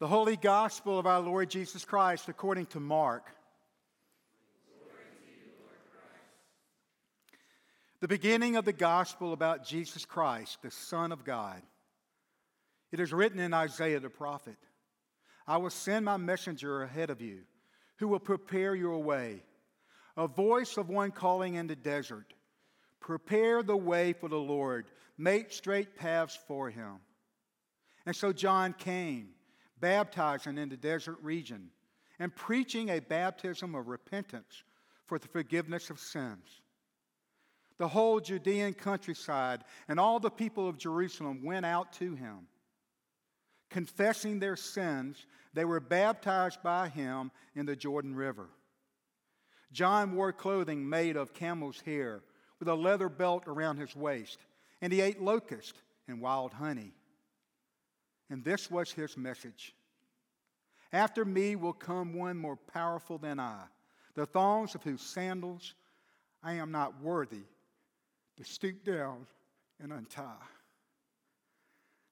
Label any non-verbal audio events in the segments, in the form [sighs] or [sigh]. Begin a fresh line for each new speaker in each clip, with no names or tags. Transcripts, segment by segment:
The Holy Gospel of our Lord Jesus Christ according to Mark. The beginning of the gospel about Jesus Christ, the Son of God. It is written in Isaiah the prophet I will send my messenger ahead of you, who will prepare your way. A voice of one calling in the desert Prepare the way for the Lord, make straight paths for him. And so John came, baptizing in the desert region and preaching a baptism of repentance for the forgiveness of sins. The whole Judean countryside and all the people of Jerusalem went out to him. Confessing their sins, they were baptized by him in the Jordan River. John wore clothing made of camel's hair with a leather belt around his waist, and he ate locust and wild honey. And this was his message After me will come one more powerful than I, the thongs of whose sandals I am not worthy to stoop down and untie.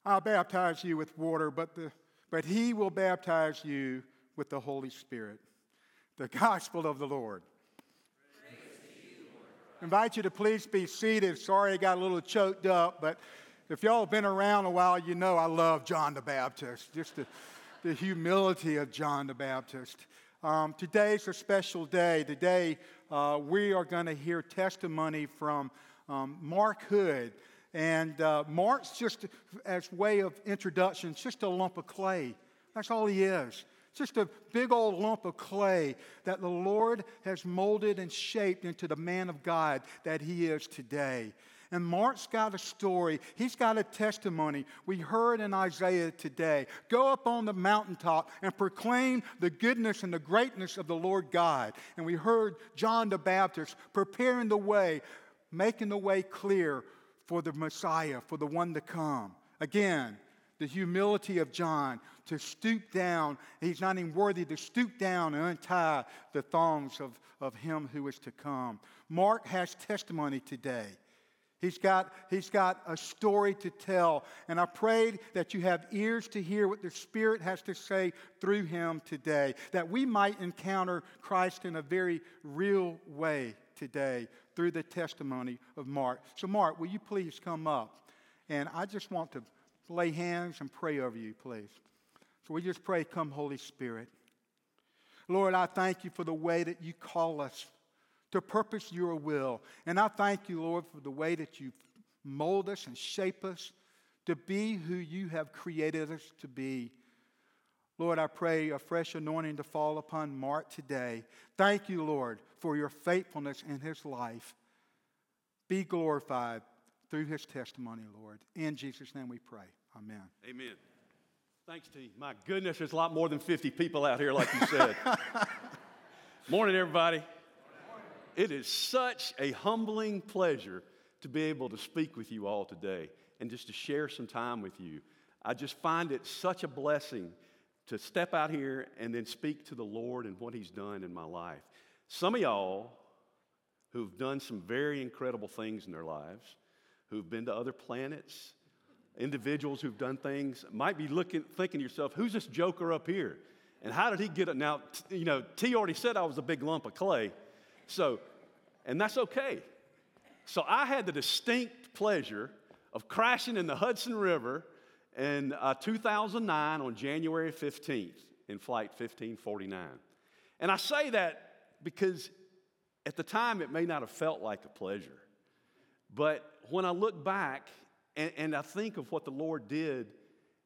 I'll baptize you with water, but, the, but he will baptize you with the Holy Spirit. The gospel of the Lord invite you to please be seated. Sorry I got a little choked up, but if y'all have been around a while, you know I love John the Baptist, just the, the humility of John the Baptist. Um, today's a special day. Today, uh, we are going to hear testimony from um, Mark Hood. And uh, Mark's just, as way of introduction, just a lump of clay. That's all he is just a big old lump of clay that the Lord has molded and shaped into the man of God that he is today. And Mark's got a story. He's got a testimony. We heard in Isaiah today go up on the mountaintop and proclaim the goodness and the greatness of the Lord God. And we heard John the Baptist preparing the way, making the way clear for the Messiah, for the one to come. Again, the humility of John to stoop down. He's not even worthy to stoop down and untie the thongs of, of him who is to come. Mark has testimony today. He's got, he's got a story to tell. And I prayed that you have ears to hear what the Spirit has to say through him today, that we might encounter Christ in a very real way today through the testimony of Mark. So, Mark, will you please come up? And I just want to lay hands and pray over you, please. So we just pray, come, Holy Spirit. Lord, I thank you for the way that you call us to purpose your will. And I thank you, Lord, for the way that you mold us and shape us to be who you have created us to be. Lord, I pray a fresh anointing to fall upon Mark today. Thank you, Lord, for your faithfulness in his life. Be glorified through his testimony, Lord. In Jesus' name we pray. Amen.
Amen. Thanks, T. My goodness, there's a lot more than 50 people out here, like you said. [laughs] Morning, everybody. It is such a humbling pleasure to be able to speak with you all today and just to share some time with you. I just find it such a blessing to step out here and then speak to the Lord and what He's done in my life. Some of y'all who've done some very incredible things in their lives, who've been to other planets, individuals who've done things might be looking, thinking to yourself, who's this joker up here? And how did he get it? Now, you know, T already said I was a big lump of clay. So, and that's okay. So I had the distinct pleasure of crashing in the Hudson River in uh, 2009 on January 15th in flight 1549. And I say that because at the time it may not have felt like a pleasure. But when I look back and, and I think of what the Lord did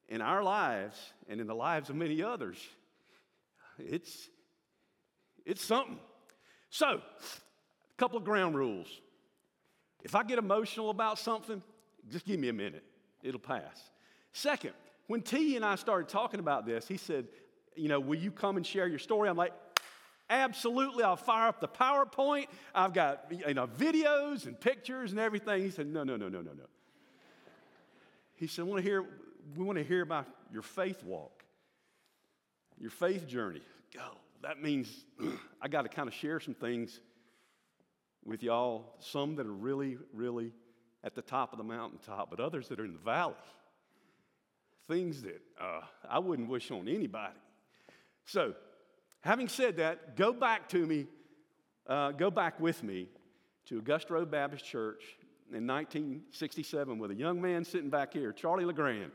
in our lives and in the lives of many others, it's, it's something. So, a couple of ground rules. If I get emotional about something, just give me a minute, it'll pass. Second, when T and I started talking about this, he said, You know, will you come and share your story? I'm like, Absolutely, I'll fire up the PowerPoint. I've got you know, videos and pictures and everything. He said, No, no, no, no, no, no. He said, want to hear, we want to hear about your faith walk, your faith journey. Go. That means [clears throat] I got to kind of share some things with y'all, some that are really, really at the top of the mountaintop, but others that are in the valley. things that uh, I wouldn't wish on anybody. So, having said that, go back to me, uh, go back with me to Augusta Road Baptist Church in 1967 with a young man sitting back here, Charlie LeGrand.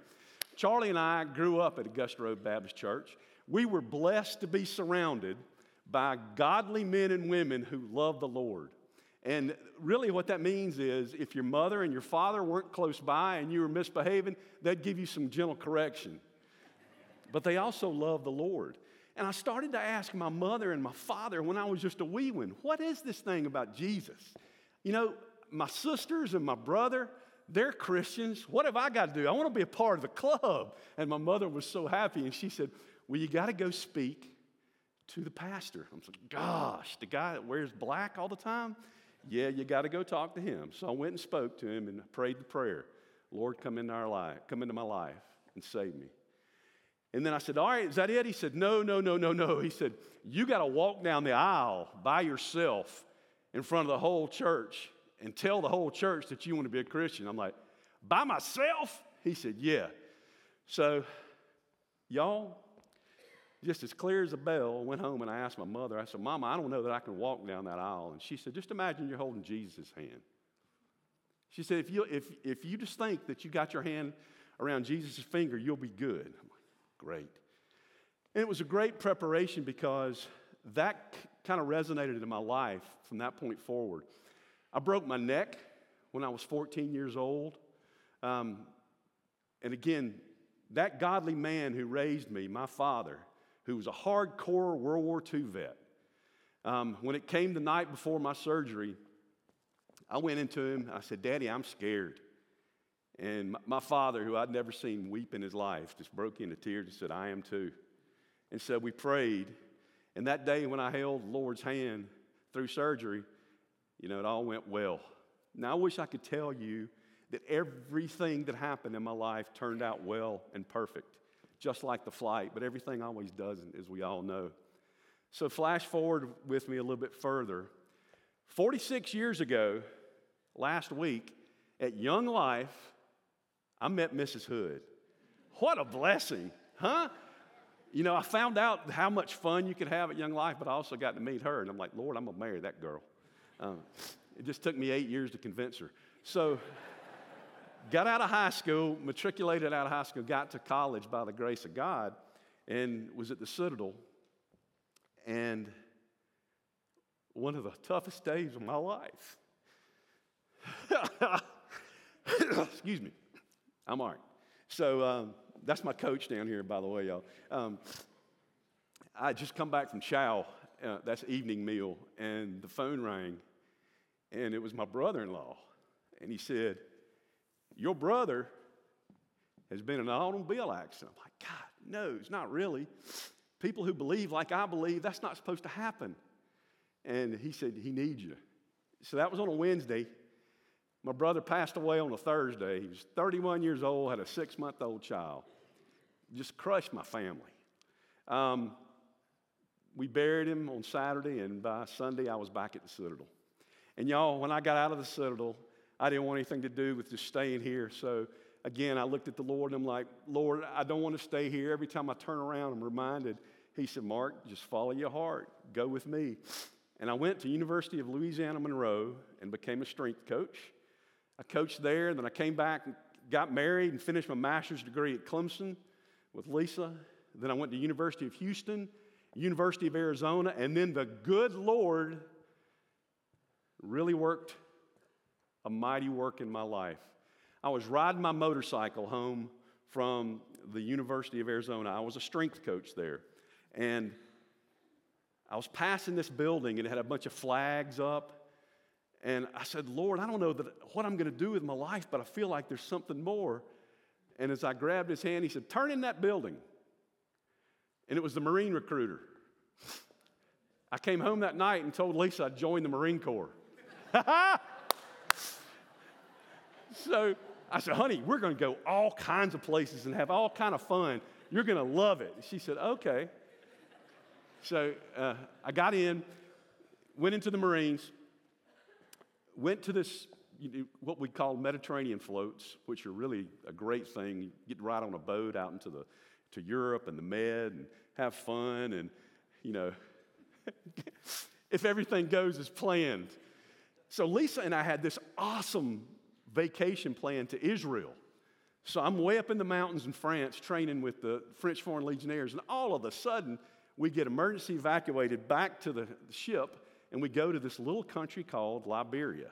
Charlie and I grew up at Augusta Road Baptist Church. We were blessed to be surrounded by godly men and women who love the Lord. And really, what that means is if your mother and your father weren't close by and you were misbehaving, they'd give you some gentle correction. But they also love the Lord. And I started to ask my mother and my father when I was just a wee one, what is this thing about Jesus? You know, my sisters and my brother, they're Christians. What have I got to do? I want to be a part of the club. And my mother was so happy, and she said, Well, you got to go speak to the pastor. I'm like, Gosh, the guy that wears black all the time? Yeah, you got to go talk to him. So I went and spoke to him and prayed the prayer Lord, come into our life, come into my life and save me. And then I said, All right, is that it? He said, No, no, no, no, no. He said, You got to walk down the aisle by yourself in front of the whole church and tell the whole church that you want to be a Christian. I'm like, By myself? He said, Yeah. So, y'all, just as clear as a bell, went home and I asked my mother, I said, Mama, I don't know that I can walk down that aisle. And she said, Just imagine you're holding Jesus' hand. She said, if you, if, if you just think that you got your hand around Jesus' finger, you'll be good. I'm like, Great. And it was a great preparation because that kind of resonated in my life from that point forward. I broke my neck when I was 14 years old. Um, and again, that godly man who raised me, my father, who was a hardcore World War II vet, um, when it came the night before my surgery, I went into him. I said, Daddy, I'm scared. And my father, who I'd never seen weep in his life, just broke into tears and said, I am too. And so we prayed. And that day when I held the Lord's hand through surgery, you know, it all went well. Now, I wish I could tell you that everything that happened in my life turned out well and perfect, just like the flight, but everything always doesn't, as we all know. So, flash forward with me a little bit further. 46 years ago, last week, at Young Life, I met Mrs. Hood. What a blessing, huh? You know, I found out how much fun you could have at Young Life, but I also got to meet her, and I'm like, Lord, I'm gonna marry that girl. Um, it just took me eight years to convince her. So, got out of high school, matriculated out of high school, got to college by the grace of God, and was at the Citadel. And one of the toughest days of my life. [laughs] Excuse me. I'm right. So um, that's my coach down here, by the way, y'all. Um, I just come back from chow. Uh, that's evening meal, and the phone rang, and it was my brother-in-law, and he said, "Your brother has been in an automobile accident." I'm like, God, no, it's not really. People who believe like I believe, that's not supposed to happen. And he said, He needs you. So that was on a Wednesday. My brother passed away on a Thursday. He was 31 years old, had a six month old child. Just crushed my family. Um, we buried him on Saturday, and by Sunday, I was back at the Citadel. And y'all, when I got out of the Citadel, I didn't want anything to do with just staying here. So again, I looked at the Lord and I'm like, Lord, I don't want to stay here. Every time I turn around, I'm reminded. He said, Mark, just follow your heart. Go with me. And I went to University of Louisiana Monroe and became a strength coach. I coached there, then I came back and got married and finished my master's degree at Clemson with Lisa. Then I went to University of Houston, University of Arizona, and then the good Lord really worked a mighty work in my life. I was riding my motorcycle home from the University of Arizona. I was a strength coach there. And I was passing this building and it had a bunch of flags up. And I said, Lord, I don't know that, what I'm going to do with my life, but I feel like there's something more. And as I grabbed his hand, he said, Turn in that building. And it was the Marine recruiter. I came home that night and told Lisa I'd joined the Marine Corps. [laughs] so I said, honey, we're going to go all kinds of places and have all kind of fun. You're going to love it. She said, okay. So uh, I got in, went into the Marines, went to this you do what we call Mediterranean floats, which are really a great thing. You get to ride on a boat out into the to Europe and the Med and have fun and you know [laughs] if everything goes as planned. So Lisa and I had this awesome vacation plan to Israel. So I'm way up in the mountains in France training with the French Foreign Legionnaires, and all of a sudden, we get emergency evacuated back to the ship, and we go to this little country called Liberia.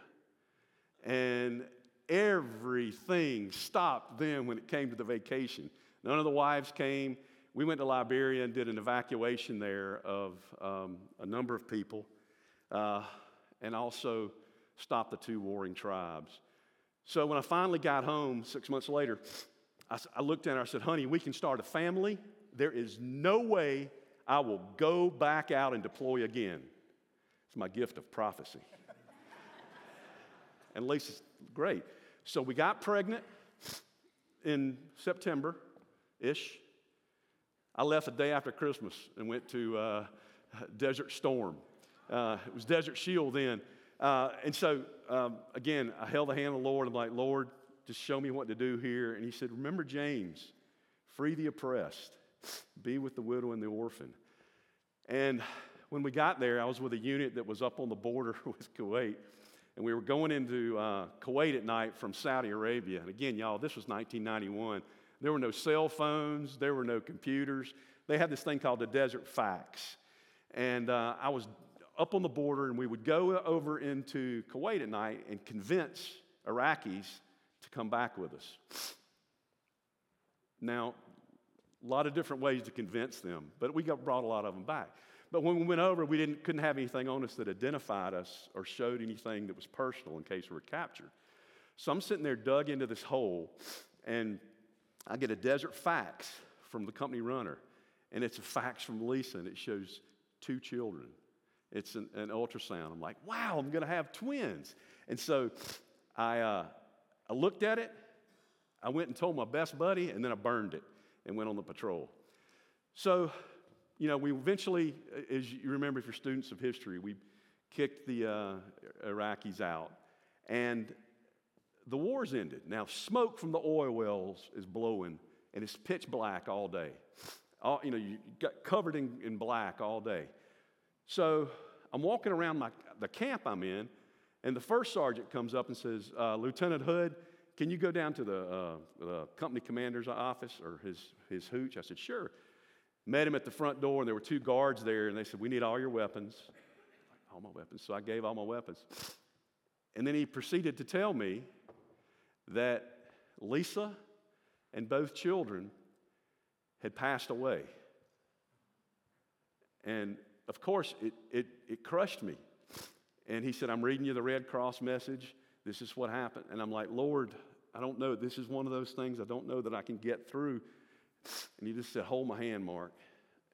And everything stopped then when it came to the vacation. None of the wives came. We went to Liberia and did an evacuation there of um, a number of people, uh, and also stopped the two warring tribes. So when I finally got home six months later, I, I looked at her. I said, "Honey, we can start a family. There is no way I will go back out and deploy again." It's my gift of prophecy. and Lisa's great. So we got pregnant in September ish. I left the day after Christmas and went to uh, Desert Storm. Uh, it was Desert Shield then. Uh, and so, um, again, I held the hand of the Lord. I'm like, Lord, just show me what to do here. And he said, Remember James, free the oppressed, be with the widow and the orphan. And when we got there, I was with a unit that was up on the border [laughs] with Kuwait. And we were going into uh, Kuwait at night from Saudi Arabia. And again, y'all, this was 1991. There were no cell phones, there were no computers. They had this thing called the desert fax. And uh, I was up on the border, and we would go over into Kuwait at night and convince Iraqis to come back with us. Now, a lot of different ways to convince them, but we got brought a lot of them back. But when we went over, we didn't, couldn't have anything on us that identified us or showed anything that was personal in case we were captured. So I'm sitting there dug into this hole, and I get a desert fax from the company runner, and it's a fax from Lisa, and it shows two children. It's an, an ultrasound. I'm like, wow, I'm going to have twins. And so I, uh, I looked at it, I went and told my best buddy, and then I burned it and went on the patrol. So, you know, we eventually, as you remember, if you're students of history, we kicked the uh, Iraqis out. And the war's ended. Now, smoke from the oil wells is blowing, and it's pitch black all day. All, you know, you got covered in, in black all day. So I'm walking around my, the camp I'm in, and the first sergeant comes up and says, uh, Lieutenant Hood, can you go down to the, uh, the company commander's office or his, his hooch? I said, sure. Met him at the front door, and there were two guards there, and they said, we need all your weapons. All my weapons. So I gave all my weapons. And then he proceeded to tell me that Lisa and both children had passed away. And of course, it, it, it crushed me. And he said, I'm reading you the Red Cross message. This is what happened. And I'm like, Lord, I don't know. This is one of those things I don't know that I can get through. And he just said, Hold my hand, Mark.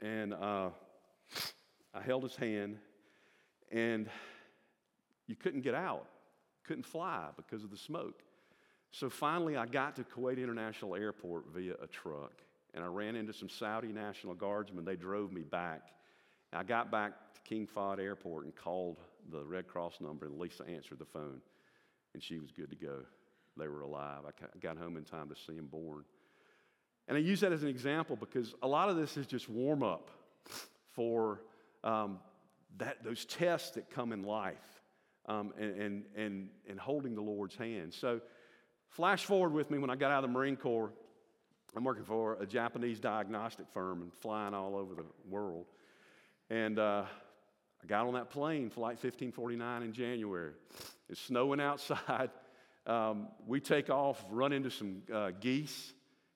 And uh, I held his hand, and you couldn't get out, couldn't fly because of the smoke. So finally, I got to Kuwait International Airport via a truck, and I ran into some Saudi National Guardsmen. They drove me back. I got back to King Fahd Airport and called the Red Cross number, and Lisa answered the phone, and she was good to go. They were alive. I got home in time to see them born. And I use that as an example because a lot of this is just warm up for um, that, those tests that come in life um, and, and, and, and holding the Lord's hand. So, flash forward with me when I got out of the Marine Corps. I'm working for a Japanese diagnostic firm and flying all over the world. And uh, I got on that plane, Flight 1549 in January. It's snowing outside. [laughs] Um, we take off, run into some uh, geese,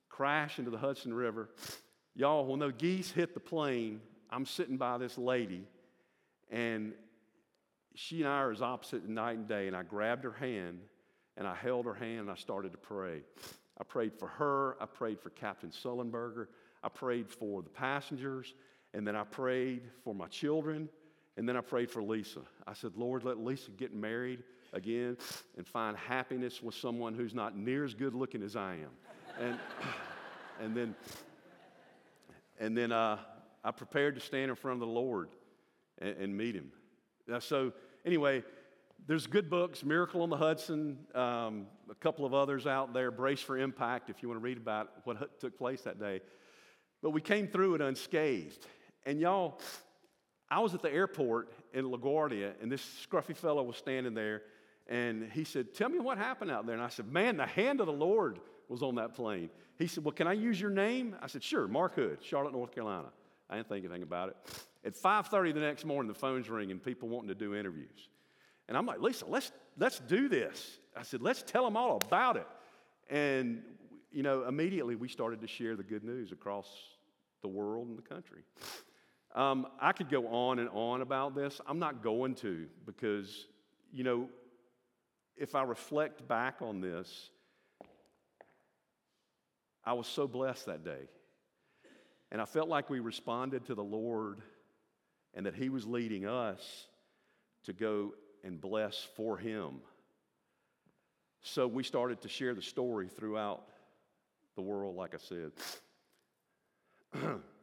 crash into the Hudson River. Y'all, when the geese hit the plane, I'm sitting by this lady, and she and I are as opposite night and day. And I grabbed her hand, and I held her hand, and I started to pray. I prayed for her. I prayed for Captain Sullenberger. I prayed for the passengers. And then I prayed for my children. And then I prayed for Lisa. I said, Lord, let Lisa get married again and find happiness with someone who's not near as good looking as I am. And, [sighs] and then, and then uh, I prepared to stand in front of the Lord and, and meet him. So, anyway, there's good books, Miracle on the Hudson, um, a couple of others out there, Brace for Impact, if you want to read about what took place that day. But we came through it unscathed. And y'all, I was at the airport in LaGuardia, and this scruffy fellow was standing there, and he said, Tell me what happened out there. And I said, Man, the hand of the Lord was on that plane. He said, Well, can I use your name? I said, Sure, Mark Hood, Charlotte, North Carolina. I didn't think anything about it. At 5:30 the next morning, the phone's ringing, people wanting to do interviews. And I'm like, Lisa, let's, let's do this. I said, let's tell them all about it. And, you know, immediately we started to share the good news across the world and the country. Um, I could go on and on about this. I'm not going to because, you know, if I reflect back on this, I was so blessed that day. And I felt like we responded to the Lord and that He was leading us to go and bless for him. So we started to share the story throughout the world, like I said. [clears throat]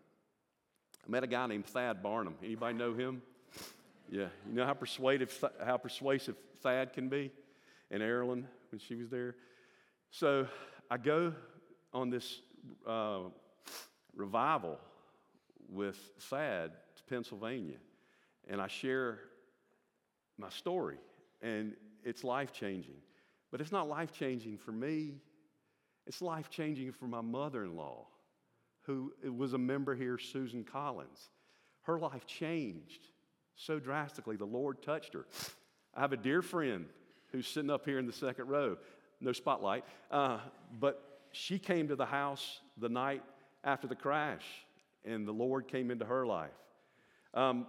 I met a guy named Thad Barnum. Anybody know him? Yeah, you know how persuasive, how persuasive Thad can be, and Erilynne when she was there. So I go on this uh, revival with Thad to Pennsylvania, and I share my story, and it's life changing. But it's not life changing for me, it's life changing for my mother in law, who was a member here, Susan Collins. Her life changed so drastically. The Lord touched her. I have a dear friend who's sitting up here in the second row, no spotlight, uh, but she came to the house the night after the crash, and the Lord came into her life. Um,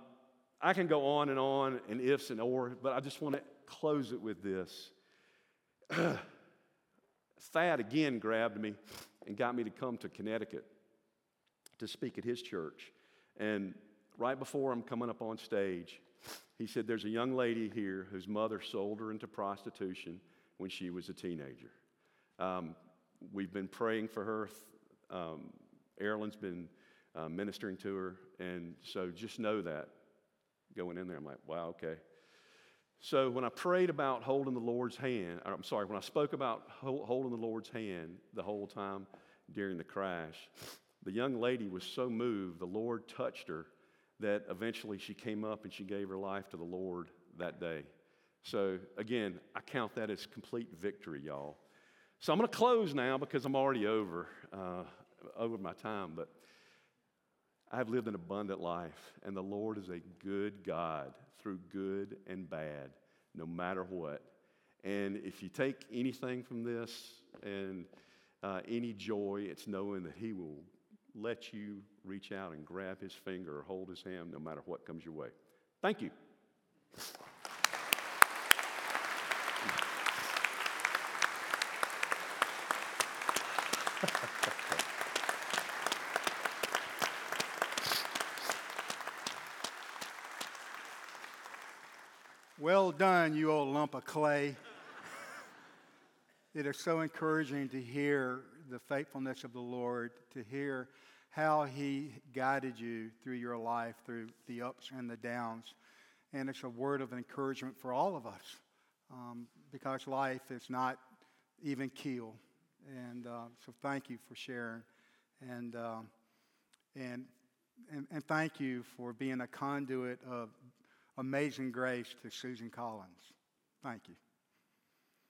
I can go on and on and ifs and or, but I just want to close it with this. [clears throat] Thad again grabbed me and got me to come to Connecticut to speak at his church. And right before I'm coming up on stage, he said, There's a young lady here whose mother sold her into prostitution when she was a teenager. Um, we've been praying for her. Um, Erilynne's been uh, ministering to her. And so just know that going in there. I'm like, wow, okay. So when I prayed about holding the Lord's hand, I'm sorry, when I spoke about holding the Lord's hand the whole time during the crash, the young lady was so moved, the Lord touched her that eventually she came up and she gave her life to the Lord that day. So again, I count that as complete victory, y'all. So I'm going to close now because I'm already over uh, over my time, but. I've lived an abundant life, and the Lord is a good God through good and bad, no matter what. And if you take anything from this and uh, any joy, it's knowing that He will let you reach out and grab His finger or hold His hand no matter what comes your way. Thank you.
Well done, you old lump of clay. it is so encouraging to hear the faithfulness of the Lord, to hear how He guided you through your life, through the ups and the downs. And it's a word of encouragement for all of us um, because life is not even keel. And uh, so thank you for sharing. And, uh, and, and, and thank you for being a conduit of amazing grace to Susan Collins. Thank you.